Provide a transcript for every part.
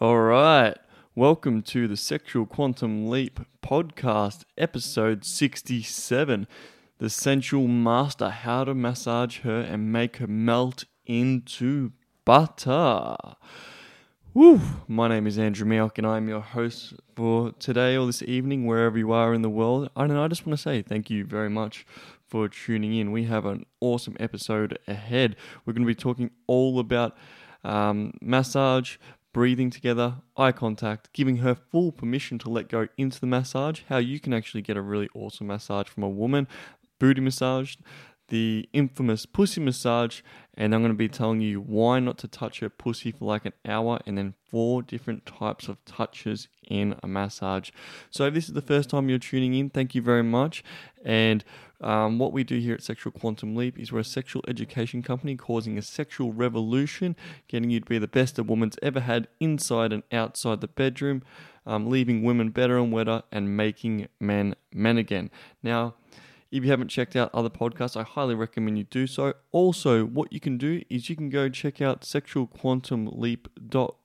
All right. Welcome to the Sexual Quantum Leap podcast, episode 67. The Sensual Master How to Massage Her and Make Her Melt into Butter. Woo! My name is Andrew Milk and I'm your host for today or this evening, wherever you are in the world. And I just want to say thank you very much for tuning in. We have an awesome episode ahead. We're going to be talking all about um, massage, breathing together, eye contact, giving her full permission to let go into the massage, how you can actually get a really awesome massage from a woman, booty massage, the infamous pussy massage, and I'm going to be telling you why not to touch her pussy for like an hour and then four different types of touches in a massage. So, if this is the first time you're tuning in, thank you very much. And um, what we do here at Sexual Quantum Leap is we're a sexual education company causing a sexual revolution, getting you to be the best a woman's ever had inside and outside the bedroom, um, leaving women better and wetter, and making men men again. Now, if you haven't checked out other podcasts, I highly recommend you do so. Also, what you can do is you can go check out sexualquantumleap.com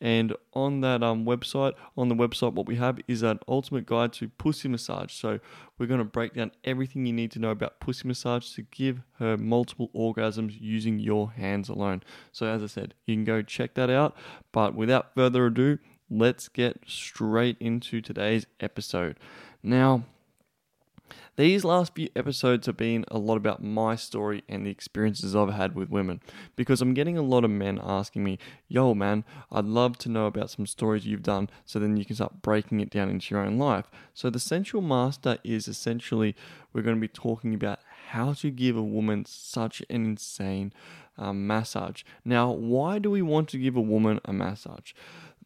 and on that um, website, on the website, what we have is an ultimate guide to pussy massage. So we're going to break down everything you need to know about pussy massage to give her multiple orgasms using your hands alone. So as I said, you can go check that out. But without further ado, let's get straight into today's episode. Now, these last few episodes have been a lot about my story and the experiences I've had with women because I'm getting a lot of men asking me, Yo, man, I'd love to know about some stories you've done so then you can start breaking it down into your own life. So, the Sensual Master is essentially we're going to be talking about how to give a woman such an insane um, massage. Now, why do we want to give a woman a massage?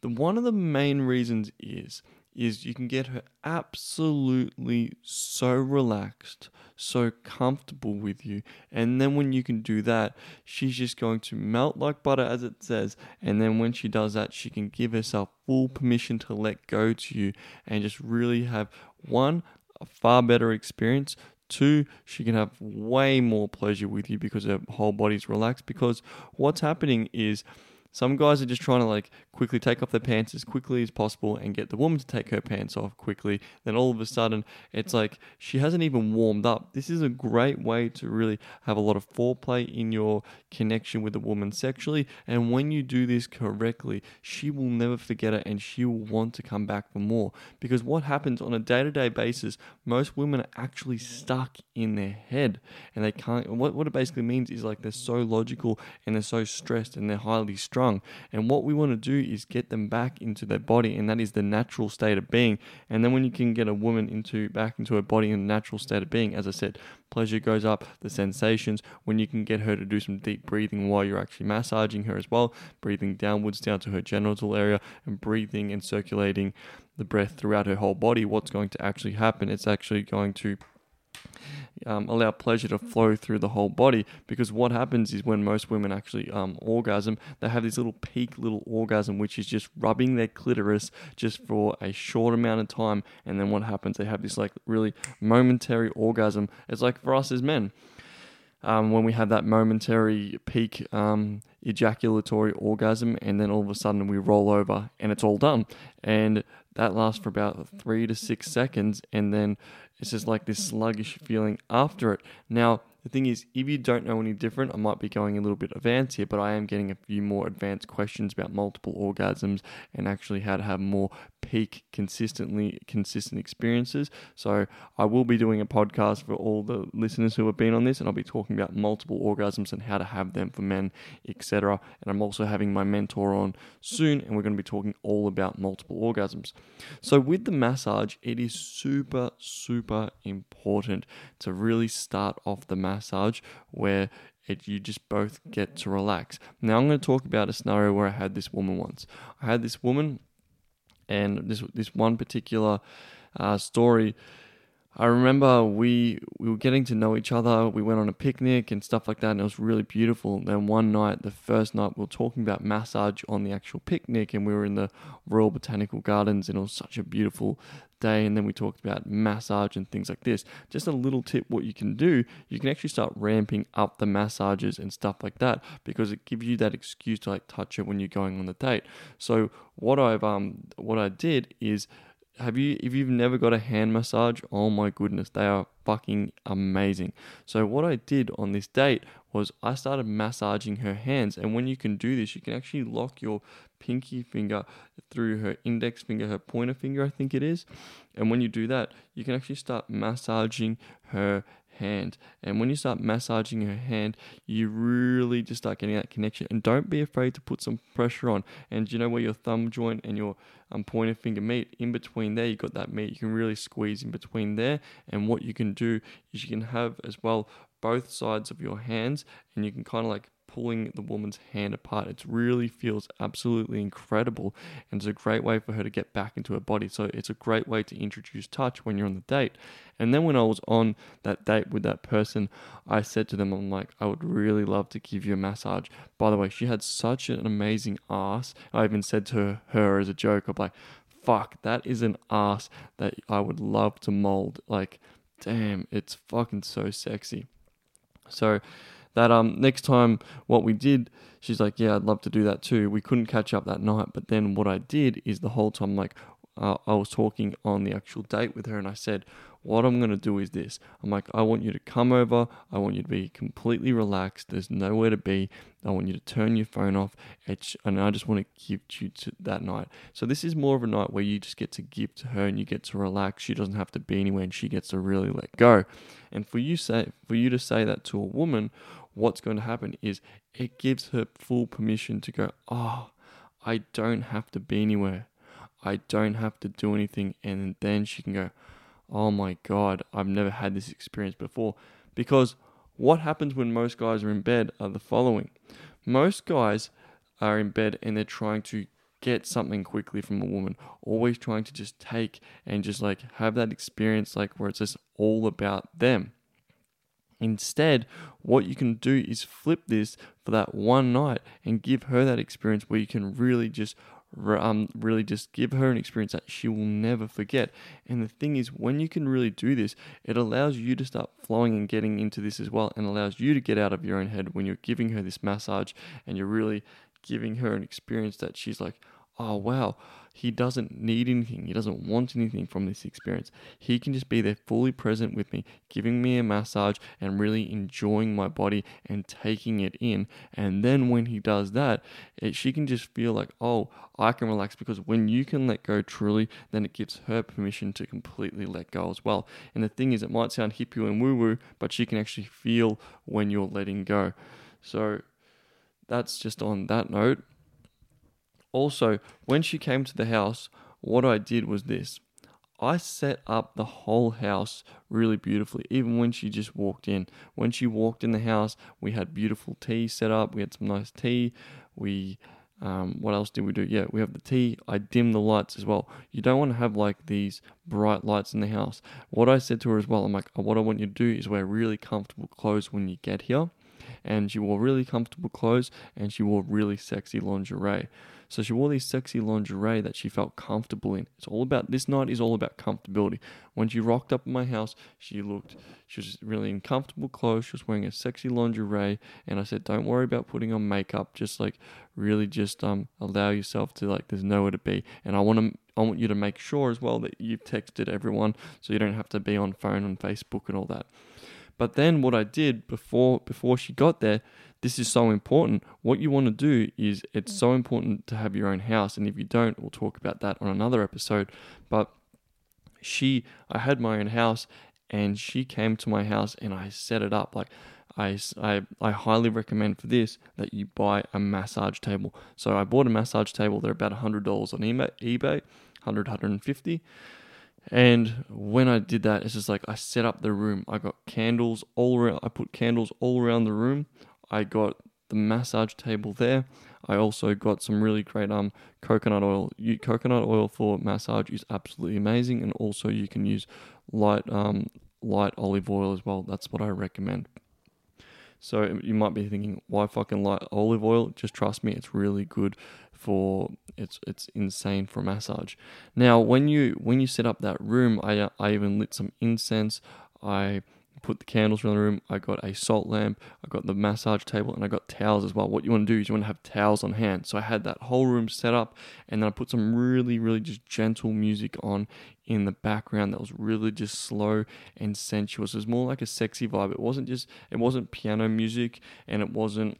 The, one of the main reasons is is you can get her absolutely so relaxed, so comfortable with you. And then when you can do that, she's just going to melt like butter, as it says. And then when she does that, she can give herself full permission to let go to you and just really have one, a far better experience. Two, she can have way more pleasure with you because her whole body's relaxed. Because what's happening is some guys are just trying to like quickly take off their pants as quickly as possible and get the woman to take her pants off quickly. Then all of a sudden, it's like she hasn't even warmed up. This is a great way to really have a lot of foreplay in your connection with a woman sexually. And when you do this correctly, she will never forget it and she will want to come back for more. Because what happens on a day to day basis, most women are actually stuck in their head and they can't. What, what it basically means is like they're so logical and they're so stressed and they're highly strung and what we want to do is get them back into their body, and that is the natural state of being. And then when you can get a woman into back into her body in the natural state of being, as I said, pleasure goes up, the sensations. When you can get her to do some deep breathing while you're actually massaging her as well, breathing downwards down to her genital area, and breathing and circulating the breath throughout her whole body, what's going to actually happen? It's actually going to um, allow pleasure to flow through the whole body. Because what happens is when most women actually um, orgasm, they have this little peak little orgasm, which is just rubbing their clitoris just for a short amount of time. And then what happens? They have this like really momentary orgasm. It's like for us as men. Um, when we have that momentary peak um, ejaculatory orgasm, and then all of a sudden we roll over and it's all done. And that lasts for about three to six seconds, and then it's just like this sluggish feeling after it. Now, the thing is, if you don't know any different, I might be going a little bit advanced here, but I am getting a few more advanced questions about multiple orgasms and actually how to have more peak consistently consistent experiences. So I will be doing a podcast for all the listeners who have been on this, and I'll be talking about multiple orgasms and how to have them for men, etc. And I'm also having my mentor on soon, and we're going to be talking all about multiple orgasms. So with the massage, it is super super important to really start off the massage where it, you just both get to relax. Now, I'm going to talk about a scenario where I had this woman once. I had this woman and this this one particular uh, story, I remember we we were getting to know each other. We went on a picnic and stuff like that, and it was really beautiful. And then one night, the first night, we were talking about massage on the actual picnic, and we were in the Royal Botanical Gardens, and it was such a beautiful day. And then we talked about massage and things like this. Just a little tip: what you can do, you can actually start ramping up the massages and stuff like that because it gives you that excuse to like touch it when you're going on the date. So what I've um what I did is have you if you've never got a hand massage oh my goodness they are fucking amazing. So what i did on this date was i started massaging her hands and when you can do this you can actually lock your pinky finger through her index finger her pointer finger i think it is. And when you do that you can actually start massaging her hand. And when you start massaging her hand, you really just start getting that connection. And don't be afraid to put some pressure on. And you know where your thumb joint and your um, pointer finger meet? In between there, you've got that meat. You can really squeeze in between there. And what you can do is you can have as well both sides of your hands, and you can kind of like pulling the woman's hand apart. It really feels absolutely incredible and it's a great way for her to get back into her body. So it's a great way to introduce touch when you're on the date. And then when I was on that date with that person, I said to them, I'm like, I would really love to give you a massage. By the way, she had such an amazing ass. I even said to her, as a joke, I'm like, fuck, that is an ass that I would love to mold. Like, damn, it's fucking so sexy. So that um next time what we did she's like yeah i'd love to do that too. We couldn't catch up that night but then what i did is the whole time like uh, i was talking on the actual date with her and i said what i'm going to do is this. I'm like i want you to come over. I want you to be completely relaxed. There's nowhere to be. I want you to turn your phone off. And i just want to give you to that night. So this is more of a night where you just get to give to her and you get to relax. She doesn't have to be anywhere and she gets to really let go. And for you say for you to say that to a woman what's going to happen is it gives her full permission to go, oh, I don't have to be anywhere. I don't have to do anything. And then she can go, oh my God, I've never had this experience before. Because what happens when most guys are in bed are the following most guys are in bed and they're trying to get something quickly from a woman, always trying to just take and just like have that experience, like where it's just all about them. Instead, what you can do is flip this for that one night and give her that experience where you can really just um, really just give her an experience that she will never forget. And the thing is, when you can really do this, it allows you to start flowing and getting into this as well, and allows you to get out of your own head when you're giving her this massage and you're really giving her an experience that she's like, oh wow, he doesn't need anything. He doesn't want anything from this experience. He can just be there fully present with me, giving me a massage and really enjoying my body and taking it in. And then when he does that, it, she can just feel like, oh, I can relax because when you can let go truly, then it gives her permission to completely let go as well. And the thing is, it might sound hippie and woo woo, but she can actually feel when you're letting go. So that's just on that note. Also, when she came to the house, what I did was this. I set up the whole house really beautifully, even when she just walked in. When she walked in the house, we had beautiful tea set up. We had some nice tea. We, um, what else did we do? Yeah, we have the tea. I dimmed the lights as well. You don't want to have like these bright lights in the house. What I said to her as well, I'm like, what I want you to do is wear really comfortable clothes when you get here. And she wore really comfortable clothes and she wore really sexy lingerie. So she wore these sexy lingerie that she felt comfortable in. It's all about this night is all about comfortability. When she rocked up in my house, she looked she was really in comfortable clothes. She was wearing a sexy lingerie, and I said, "Don't worry about putting on makeup. Just like really, just um allow yourself to like. There's nowhere to be, and I want to." I want you to make sure as well that you've texted everyone so you don't have to be on phone and Facebook and all that. But then what I did before before she got there, this is so important. What you want to do is it's mm. so important to have your own house. And if you don't, we'll talk about that on another episode. But she, I had my own house and she came to my house and I set it up. Like, I, I, I highly recommend for this that you buy a massage table. So I bought a massage table. They're about $100 on eBay, eBay 100, 150 and when I did that, it's just like I set up the room. I got candles all around. I put candles all around the room. I got the massage table there. I also got some really great um coconut oil. You, coconut oil for massage is absolutely amazing, and also you can use light um, light olive oil as well. That's what I recommend. So you might be thinking, why fucking light olive oil? Just trust me, it's really good for it's it's insane for massage. Now, when you when you set up that room, I I even lit some incense. I put the candles around the room. I got a salt lamp. I got the massage table, and I got towels as well. What you want to do is you want to have towels on hand. So I had that whole room set up, and then I put some really, really just gentle music on in the background that was really just slow and sensuous. It was more like a sexy vibe. It wasn't just it wasn't piano music, and it wasn't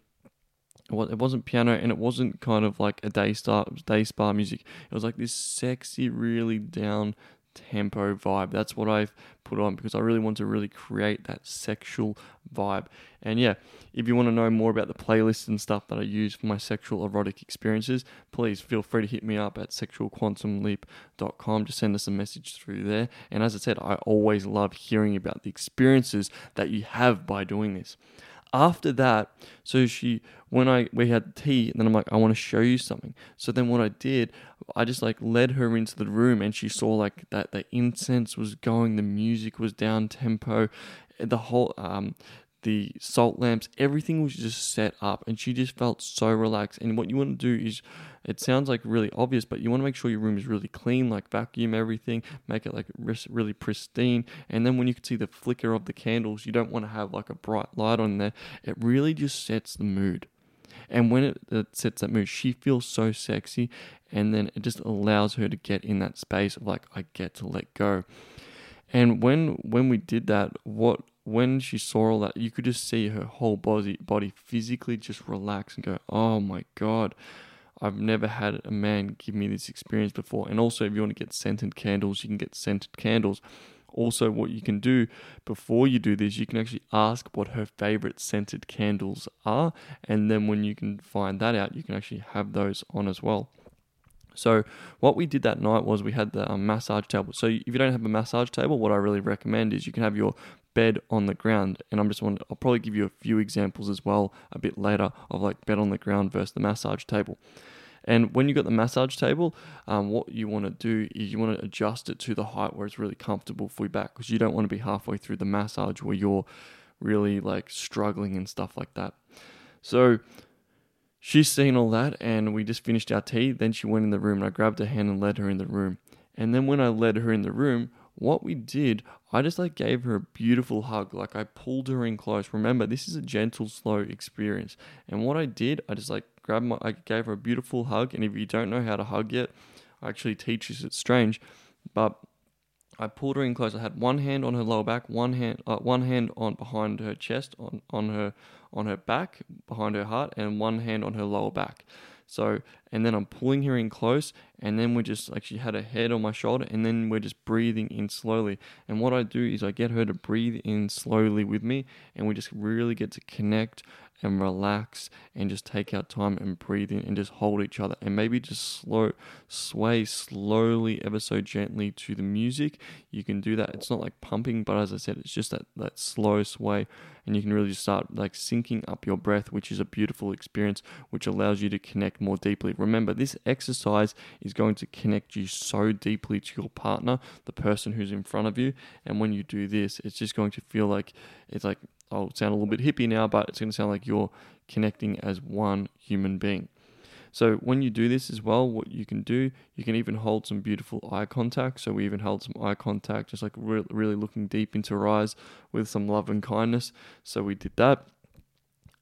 it wasn't piano and it wasn't kind of like a day star day spa music. It was like this sexy, really down tempo vibe. That's what I've put on because I really want to really create that sexual vibe. And yeah, if you want to know more about the playlists and stuff that I use for my sexual erotic experiences, please feel free to hit me up at sexualquantumleap.com. Just send us a message through there. And as I said, I always love hearing about the experiences that you have by doing this after that, so she when I we had tea, then I'm like, I want to show you something. So then what I did, I just like led her into the room, and she saw like that the incense was going, the music was down tempo, the whole um the salt lamps, everything was just set up, and she just felt so relaxed. And what you want to do is, it sounds like really obvious, but you want to make sure your room is really clean, like vacuum everything, make it like really pristine. And then when you can see the flicker of the candles, you don't want to have like a bright light on there. It really just sets the mood. And when it, it sets that mood, she feels so sexy, and then it just allows her to get in that space of like, I get to let go. And when when we did that, what when she saw all that, you could just see her whole body body physically just relax and go, "Oh my god." I've never had a man give me this experience before. And also, if you want to get scented candles, you can get scented candles. Also, what you can do before you do this, you can actually ask what her favorite scented candles are. And then when you can find that out, you can actually have those on as well. So what we did that night was we had the um, massage table. So if you don't have a massage table, what I really recommend is you can have your bed on the ground. And I'm just want I'll probably give you a few examples as well a bit later of like bed on the ground versus the massage table. And when you've got the massage table, um, what you want to do is you want to adjust it to the height where it's really comfortable for your back because you don't want to be halfway through the massage where you're really like struggling and stuff like that. So she's seen all that and we just finished our tea. Then she went in the room and I grabbed her hand and led her in the room. And then when I led her in the room, what we did, I just like gave her a beautiful hug. Like I pulled her in close. Remember, this is a gentle, slow experience. And what I did, I just like grabbed my, I gave her a beautiful hug. And if you don't know how to hug yet, I actually teach you. It's strange, but I pulled her in close. I had one hand on her lower back, one hand, uh, one hand on behind her chest, on on her on her back, behind her heart, and one hand on her lower back. So, and then I'm pulling her in close, and then we're just like she had her head on my shoulder, and then we're just breathing in slowly. And what I do is I get her to breathe in slowly with me, and we just really get to connect and relax and just take our time and breathe in and just hold each other and maybe just slow sway slowly ever so gently to the music. You can do that. It's not like pumping but as i said it's just that that slow sway and you can really just start like syncing up your breath which is a beautiful experience which allows you to connect more deeply. Remember this exercise is going to connect you so deeply to your partner the person who's in front of you. And when you do this it's just going to feel like it's like I'll sound a little bit hippie now, but it's going to sound like you're connecting as one human being. So when you do this as well, what you can do, you can even hold some beautiful eye contact. So we even held some eye contact, just like re- really looking deep into her eyes with some love and kindness. So we did that.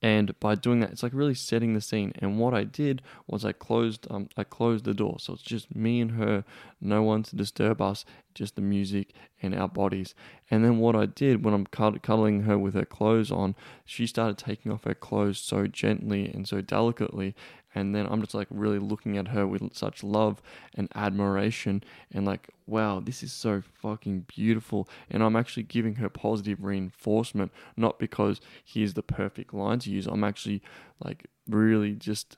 And by doing that, it's like really setting the scene. And what I did was I closed, um, I closed the door, so it's just me and her, no one to disturb us, just the music and our bodies. And then what I did when I'm cuddling her with her clothes on, she started taking off her clothes so gently and so delicately, and then I'm just like really looking at her with such love and admiration and like, wow, this is so fucking beautiful. And I'm actually giving her positive reinforcement, not because here's the perfect line to use. I'm actually like really just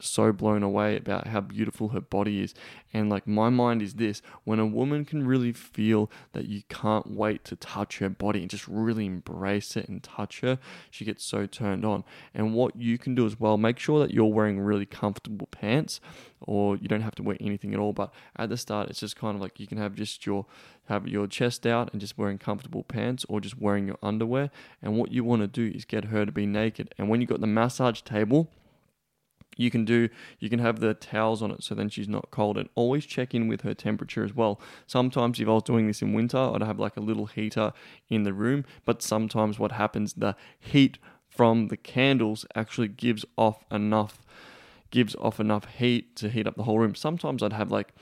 so blown away about how beautiful her body is. And like my mind is this when a woman can really feel that you can't wait to touch her body and just really embrace it and touch her, she gets so turned on. And what you can do as well, make sure that you're wearing really comfortable pants or you don't have to wear anything at all. But at the start, it's just kind of like you can have just your have your chest out and just wearing comfortable pants or just wearing your underwear. And what you want to do is get her to be naked. And when you've got the massage table, you can do you can have the towels on it so then she's not cold and always check in with her temperature as well. Sometimes if i was doing this in winter i'd have like a little heater in the room but sometimes what happens the heat from the candles actually gives off enough gives off enough heat to heat up the whole room. Sometimes i'd have like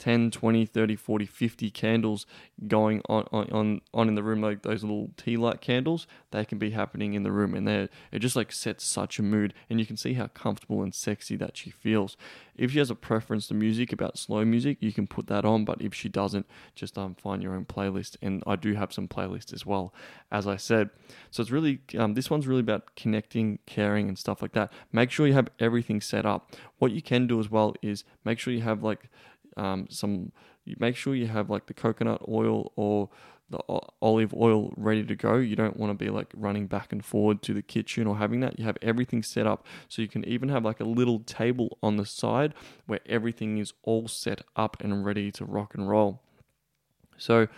10, 20, 30, 40, 50 candles going on, on, on in the room, like those little tea light candles, they can be happening in the room. And they it just like sets such a mood. And you can see how comfortable and sexy that she feels. If she has a preference to music about slow music, you can put that on. But if she doesn't, just um, find your own playlist. And I do have some playlists as well, as I said. So it's really, um, this one's really about connecting, caring, and stuff like that. Make sure you have everything set up. What you can do as well is make sure you have like um, some. Make sure you have like the coconut oil or the olive oil ready to go. You don't want to be like running back and forward to the kitchen or having that. You have everything set up so you can even have like a little table on the side where everything is all set up and ready to rock and roll. So,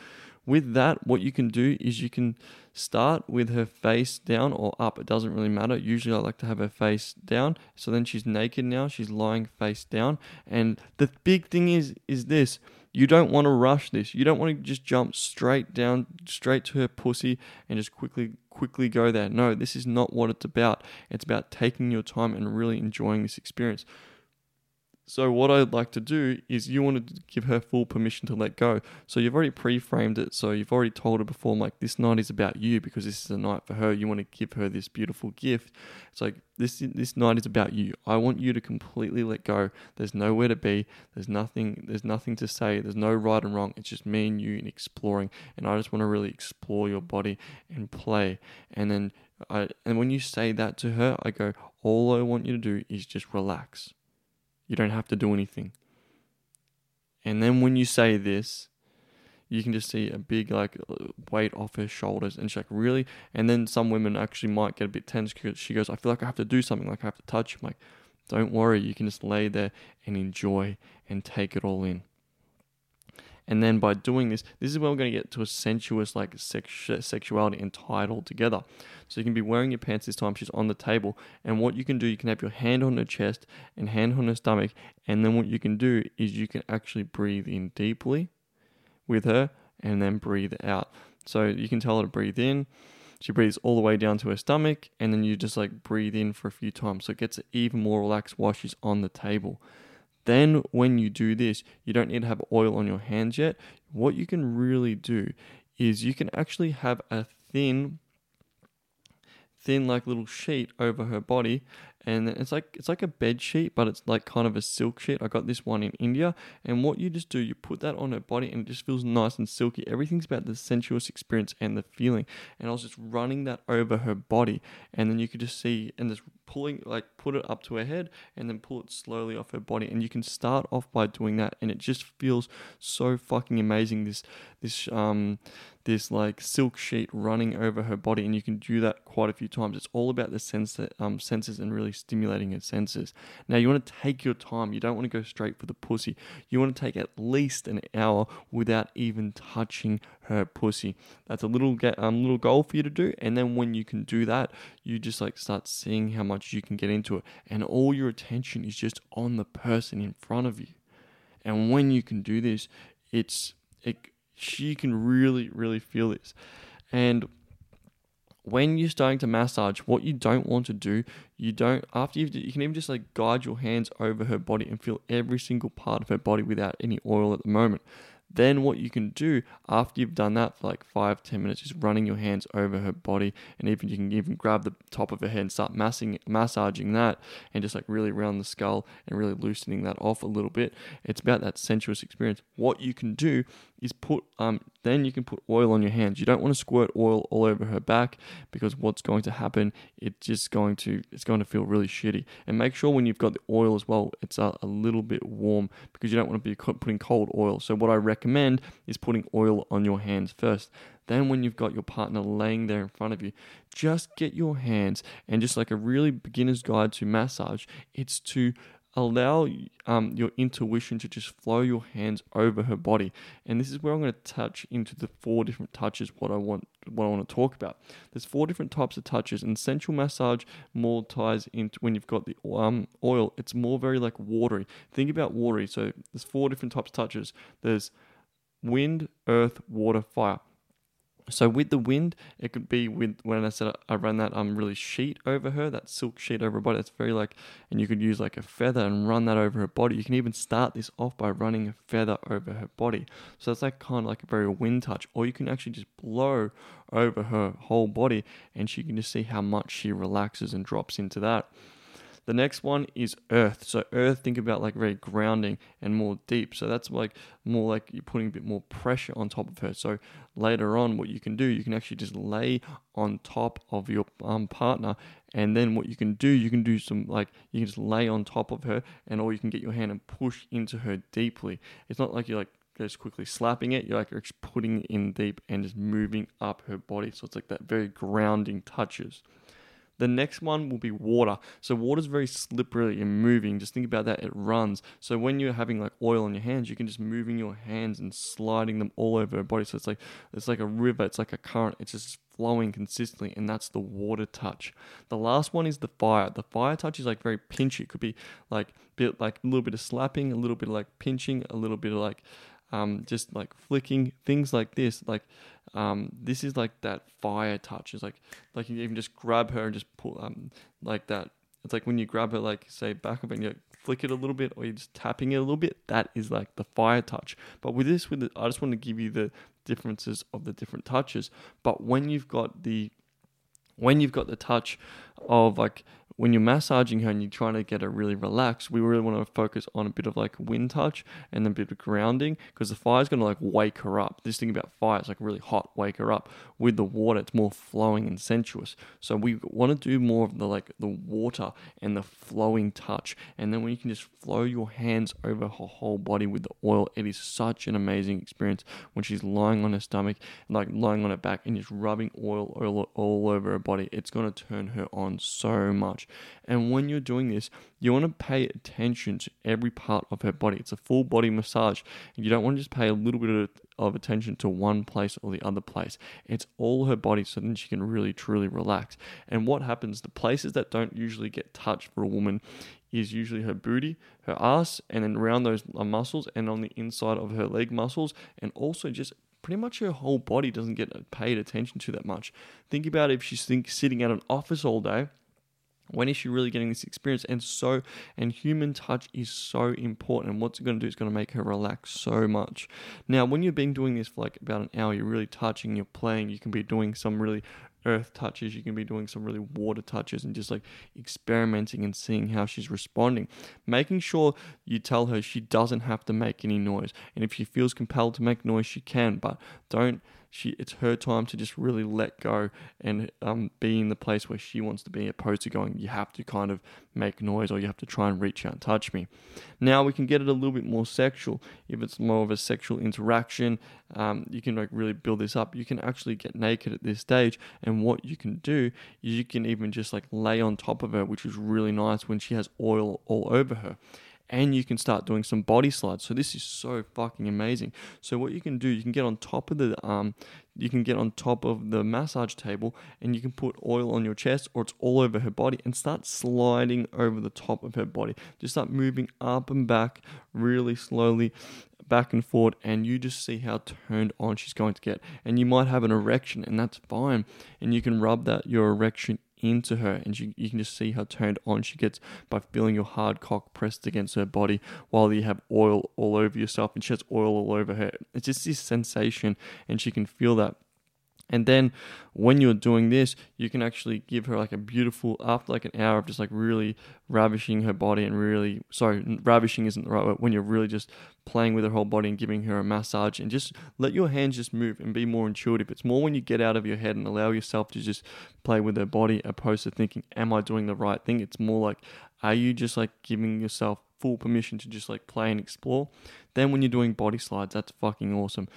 with that, what you can do is you can start with her face down or up. It doesn't really matter. Usually, I like to have her face down. So then she's naked now. She's lying face down. And the big thing is, is this. You don't want to rush this. You don't want to just jump straight down, straight to her pussy and just quickly, quickly go there. No, this is not what it's about. It's about taking your time and really enjoying this experience. So what I'd like to do is you want to give her full permission to let go. So you've already pre-framed it. So you've already told her before, like this night is about you because this is a night for her. You want to give her this beautiful gift. It's like this this night is about you. I want you to completely let go. There's nowhere to be. There's nothing. There's nothing to say. There's no right and wrong. It's just me and you and exploring. And I just want to really explore your body and play. And then I and when you say that to her, I go, all I want you to do is just relax you don't have to do anything. And then when you say this, you can just see a big like uh, weight off her shoulders and she's like really and then some women actually might get a bit tense because she goes i feel like i have to do something like i have to touch I'm like don't worry you can just lay there and enjoy and take it all in and then by doing this, this is where we're going to get to a sensuous like sex- sexuality and tie it all together. So you can be wearing your pants this time. She's on the table, and what you can do, you can have your hand on her chest and hand on her stomach, and then what you can do is you can actually breathe in deeply with her, and then breathe out. So you can tell her to breathe in. She breathes all the way down to her stomach, and then you just like breathe in for a few times. So it gets even more relaxed while she's on the table. Then, when you do this, you don't need to have oil on your hands yet. What you can really do is you can actually have a thin, thin, like little sheet over her body, and it's like it's like a bed sheet, but it's like kind of a silk sheet. I got this one in India, and what you just do, you put that on her body, and it just feels nice and silky. Everything's about the sensuous experience and the feeling. And I was just running that over her body, and then you could just see and just pulling like put it up to her head and then pull it slowly off her body. And you can start off by doing that and it just feels so fucking amazing this this um this like silk sheet running over her body. And you can do that quite a few times. It's all about the sense that um senses and really stimulating her senses. Now you want to take your time. You don't want to go straight for the pussy. You want to take at least an hour without even touching her pussy. That's a little get um little goal for you to do and then when you can do that you just like start seeing how much you can get into it and all your attention is just on the person in front of you. And when you can do this it's it she can really really feel this. And when you're starting to massage what you don't want to do you don't after you you can even just like guide your hands over her body and feel every single part of her body without any oil at the moment Then what you can do after you've done that for like five, ten minutes, is running your hands over her body, and even you can even grab the top of her head and start massing, massaging that, and just like really around the skull and really loosening that off a little bit. It's about that sensuous experience. What you can do is put um then you can put oil on your hands. You don't want to squirt oil all over her back because what's going to happen, it's just going to it's going to feel really shitty. And make sure when you've got the oil as well, it's a, a little bit warm because you don't want to be putting cold oil. So what I recommend is putting oil on your hands first. Then when you've got your partner laying there in front of you, just get your hands and just like a really beginner's guide to massage, it's to allow um, your intuition to just flow your hands over her body. And this is where I'm going to touch into the four different touches. What I want, what I want to talk about. There's four different types of touches, and sensual massage more ties into when you've got the um, oil. It's more very like watery. Think about watery. So there's four different types of touches. There's wind, earth, water, fire. So with the wind, it could be with when I said I run that um really sheet over her, that silk sheet over her body. It's very like, and you could use like a feather and run that over her body. You can even start this off by running a feather over her body. So that's like kind of like a very wind touch, or you can actually just blow over her whole body, and she can just see how much she relaxes and drops into that. The next one is earth. So earth, think about like very grounding and more deep. So that's like more like you're putting a bit more pressure on top of her. So later on, what you can do, you can actually just lay on top of your um, partner, and then what you can do, you can do some like you can just lay on top of her, and or you can get your hand and push into her deeply. It's not like you're like just quickly slapping it. You're like you're putting in deep and just moving up her body. So it's like that very grounding touches. The next one will be water. So water is very slippery and moving. Just think about that. It runs. So when you're having like oil on your hands, you can just moving your hands and sliding them all over your body. So it's like it's like a river. It's like a current. It's just flowing consistently, and that's the water touch. The last one is the fire. The fire touch is like very pinchy. It could be like bit like a little bit of slapping, a little bit of like pinching, a little bit of like um, just like flicking things like this. Like um, this is like that fire touch. It's like like you even just grab her and just pull um, like that. It's like when you grab her, like say back it and you flick it a little bit, or you're just tapping it a little bit. That is like the fire touch. But with this, with the, I just want to give you the differences of the different touches. But when you've got the when you've got the touch of like when you're massaging her and you're trying to get her really relaxed, we really want to focus on a bit of like wind touch and a bit of grounding because the fire's going to like wake her up. This thing about fire is like really hot, wake her up. With the water, it's more flowing and sensuous. So we want to do more of the like the water and the flowing touch. And then when you can just flow your hands over her whole body with the oil, it is such an amazing experience when she's lying on her stomach, like lying on her back and just rubbing oil all over her body. It's going to turn her on so much. And when you're doing this, you want to pay attention to every part of her body. It's a full body massage. You don't want to just pay a little bit of attention to one place or the other place. It's all her body so then she can really truly relax. And what happens, the places that don't usually get touched for a woman is usually her booty, her ass, and then around those uh, muscles and on the inside of her leg muscles, and also just pretty much her whole body doesn't get uh, paid attention to that much. Think about if she's think, sitting at an office all day when is she really getting this experience? And so and human touch is so important. And what's it going to do? Is going to make her relax so much. Now when you've been doing this for like about an hour you're really touching you're playing you can be doing some really earth touches you can be doing some really water touches and just like experimenting and seeing how she's responding. Making sure you tell her she doesn't have to make any noise. And if she feels compelled to make noise she can but don't she it's her time to just really let go and um, be in the place where she wants to be opposed to going you have to kind of make noise or you have to try and reach out and touch me. Now we can get it a little bit more sexual. If it's more of a sexual interaction um, you can like really build this up. You can actually get naked at this stage and what you can do is you can even just like lay on top of her which is really nice when she has oil all over her and you can start doing some body slides. So this is so fucking amazing. So what you can do, you can get on top of the um, you can get on top of the massage table and you can put oil on your chest or it's all over her body and start sliding over the top of her body. Just start moving up and back really slowly back and forth and you just see how turned on she's going to get and you might have an erection and that's fine and you can rub that your erection into her, and you, you can just see how turned on she gets by feeling your hard cock pressed against her body while you have oil all over yourself, and she has oil all over her. It's just this sensation, and she can feel that. And then when you're doing this, you can actually give her like a beautiful, after like an hour of just like really ravishing her body and really, sorry, ravishing isn't the right word, when you're really just playing with her whole body and giving her a massage and just let your hands just move and be more intuitive. It's more when you get out of your head and allow yourself to just play with her body opposed to thinking, am I doing the right thing? It's more like, are you just like giving yourself full permission to just like play and explore? Then when you're doing body slides, that's fucking awesome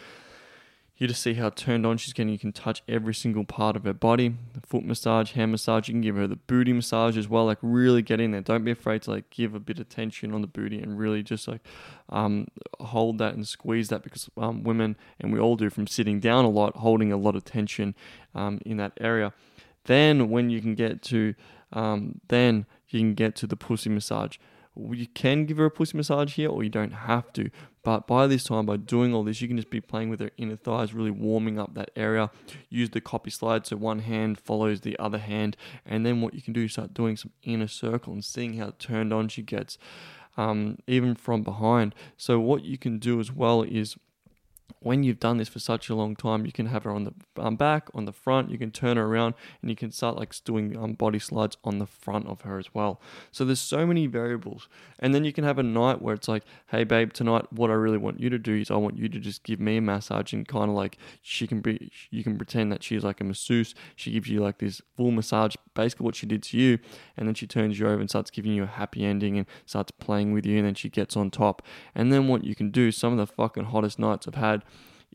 you just see how turned on she's getting. You can touch every single part of her body. The foot massage, hand massage. You can give her the booty massage as well. Like really get in there. Don't be afraid to like give a bit of tension on the booty and really just like um, hold that and squeeze that because um, women and we all do from sitting down a lot, holding a lot of tension um, in that area. Then when you can get to um, then you can get to the pussy massage you can give her a pussy massage here or you don't have to. But by this time, by doing all this, you can just be playing with her inner thighs, really warming up that area. Use the copy slide so one hand follows the other hand. And then what you can do is start doing some inner circle and seeing how turned on she gets, um, even from behind. So, what you can do as well is when you've done this for such a long time, you can have her on the um, back, on the front, you can turn her around, and you can start like doing um, body slides on the front of her as well. So there's so many variables. And then you can have a night where it's like, hey babe, tonight what I really want you to do is I want you to just give me a massage and kind of like she can be, you can pretend that she's like a masseuse. She gives you like this full massage, basically what she did to you, and then she turns you over and starts giving you a happy ending and starts playing with you, and then she gets on top. And then what you can do, some of the fucking hottest nights I've had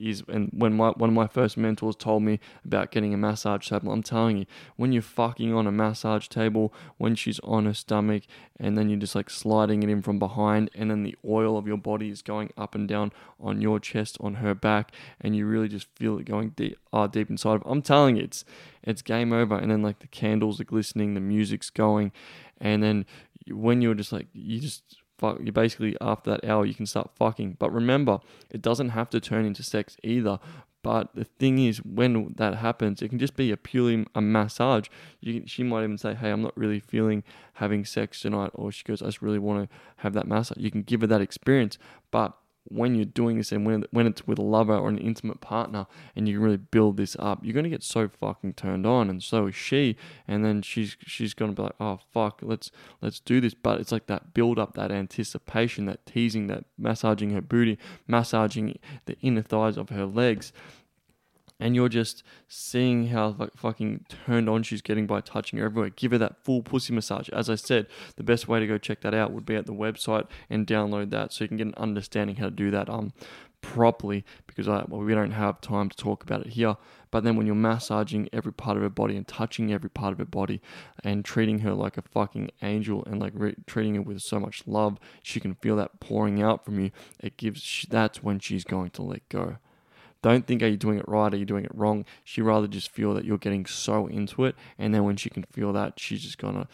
is and when my one of my first mentors told me about getting a massage table, I'm telling you, when you're fucking on a massage table, when she's on her stomach, and then you're just like sliding it in from behind, and then the oil of your body is going up and down on your chest, on her back, and you really just feel it going deep, uh, deep inside of. I'm telling you, it's it's game over. And then like the candles are glistening, the music's going, and then when you're just like you just fuck you basically after that hour you can start fucking. But remember it doesn't have to turn into sex either. But the thing is when that happens it can just be a purely a massage. You, she might even say hey i'm not really feeling having sex tonight or she goes i just really want to have that massage. You can give her that experience. But when you're doing this and when, when it's with a lover or an intimate partner and you really build this up, you're going to get so fucking turned on and so is she. And then she's, she's going to be like, oh, fuck, let's, let's do this. But it's like that build up, that anticipation, that teasing, that massaging her booty, massaging the inner thighs of her legs and you're just seeing how like fucking turned on she's getting by touching her everywhere. Give her that full pussy massage. As I said, the best way to go check that out would be at the website and download that so you can get an understanding how to do that um properly because I, well, we don't have time to talk about it here. But then when you're massaging every part of her body and touching every part of her body and treating her like a fucking angel and like re- treating her with so much love, she can feel that pouring out from you. It gives that's when she's going to let go. Don't think, are you doing it right? Are you doing it wrong? She rather just feel that you're getting so into it. And then when she can feel that, she's just gonna,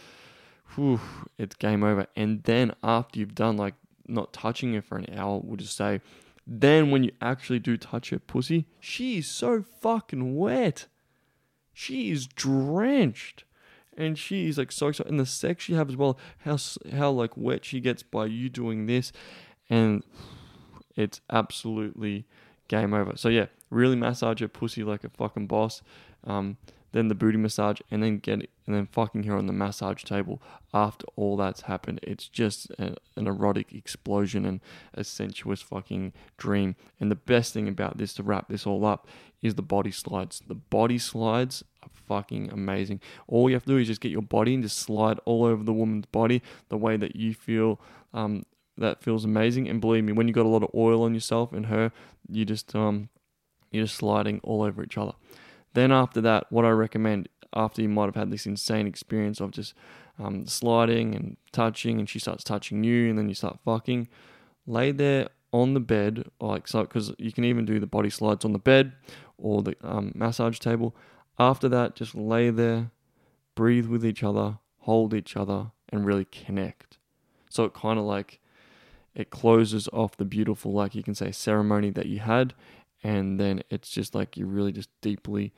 whew, it's game over. And then after you've done like not touching her for an hour, we'll just say, then when you actually do touch her pussy, she is so fucking wet. She is drenched. And she's like so excited. And the sex she have as well, how, how like wet she gets by you doing this. And it's absolutely game over. So yeah, really massage her pussy like a fucking boss. Um, then the booty massage, and then get and then fucking her on the massage table after all that's happened. It's just a, an erotic explosion and a sensuous fucking dream. And the best thing about this, to wrap this all up, is the body slides. The body slides are fucking amazing. All you have to do is just get your body and just slide all over the woman's body the way that you feel um, that feels amazing. And believe me, when you got a lot of oil on yourself and her, you just um, you're just sliding all over each other. Then after that, what I recommend after you might have had this insane experience of just um, sliding and touching, and she starts touching you, and then you start fucking, lay there on the bed, like so, because you can even do the body slides on the bed or the um, massage table. After that, just lay there, breathe with each other, hold each other, and really connect. So it kind of like it closes off the beautiful, like you can say, ceremony that you had. And then it's just like you really just deeply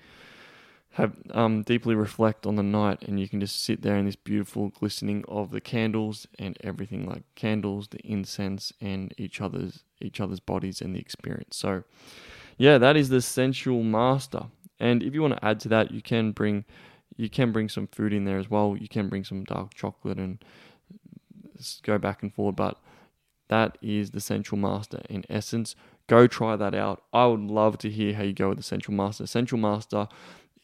have um, deeply reflect on the night, and you can just sit there in this beautiful glistening of the candles and everything like candles, the incense, and each other's each other's bodies and the experience. So, yeah, that is the sensual master. And if you want to add to that, you can bring you can bring some food in there as well. You can bring some dark chocolate and go back and forth, but that is the Sensual Master in essence. Go try that out. I would love to hear how you go with the Sensual Master. Sensual Master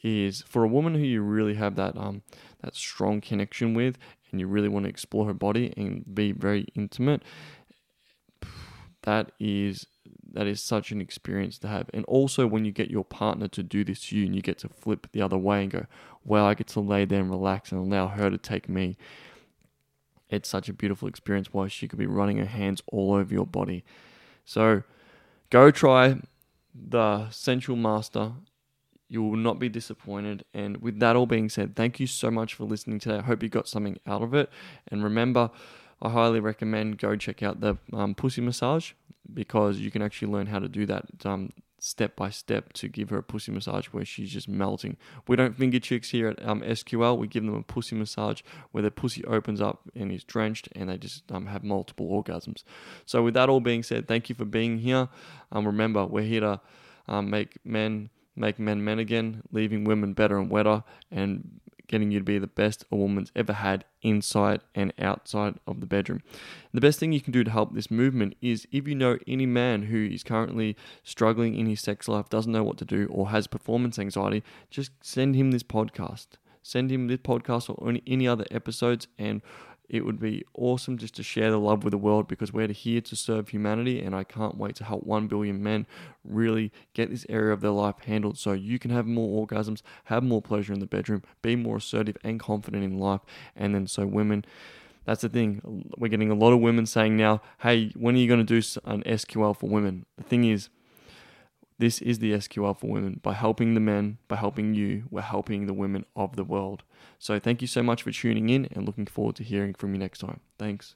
is for a woman who you really have that um that strong connection with and you really want to explore her body and be very intimate. That is that is such an experience to have. And also when you get your partner to do this to you and you get to flip the other way and go, Well, I get to lay there and relax and allow her to take me it's such a beautiful experience while she could be running her hands all over your body. So go try the Sensual Master. You will not be disappointed. And with that all being said, thank you so much for listening today. I hope you got something out of it. And remember, I highly recommend go check out the um, pussy massage because you can actually learn how to do that. Um, step by step to give her a pussy massage where she's just melting. We don't finger chicks here at um, SQL. We give them a pussy massage where their pussy opens up and is drenched and they just um, have multiple orgasms. So, with that all being said, thank you for being here. Um, remember, we're here to um, make men make men men again, leaving women better and wetter, and getting you to be the best a woman's ever had inside and outside of the bedroom. The best thing you can do to help this movement is if you know any man who is currently struggling in his sex life, doesn't know what to do, or has performance anxiety, just send him this podcast. Send him this podcast or any, other episodes, and it would be awesome just to share the love with the world because we're here to serve humanity, and I can't wait to help 1 billion men really get this area of their life handled so you can have more orgasms, have more pleasure in the bedroom, be more assertive and confident in life, and then so women. That's the thing. We're getting a lot of women saying now, hey, when are you going to do an SQL for women? The thing is, this is the SQL for women. By helping the men, by helping you, we're helping the women of the world. So thank you so much for tuning in and looking forward to hearing from you next time. Thanks.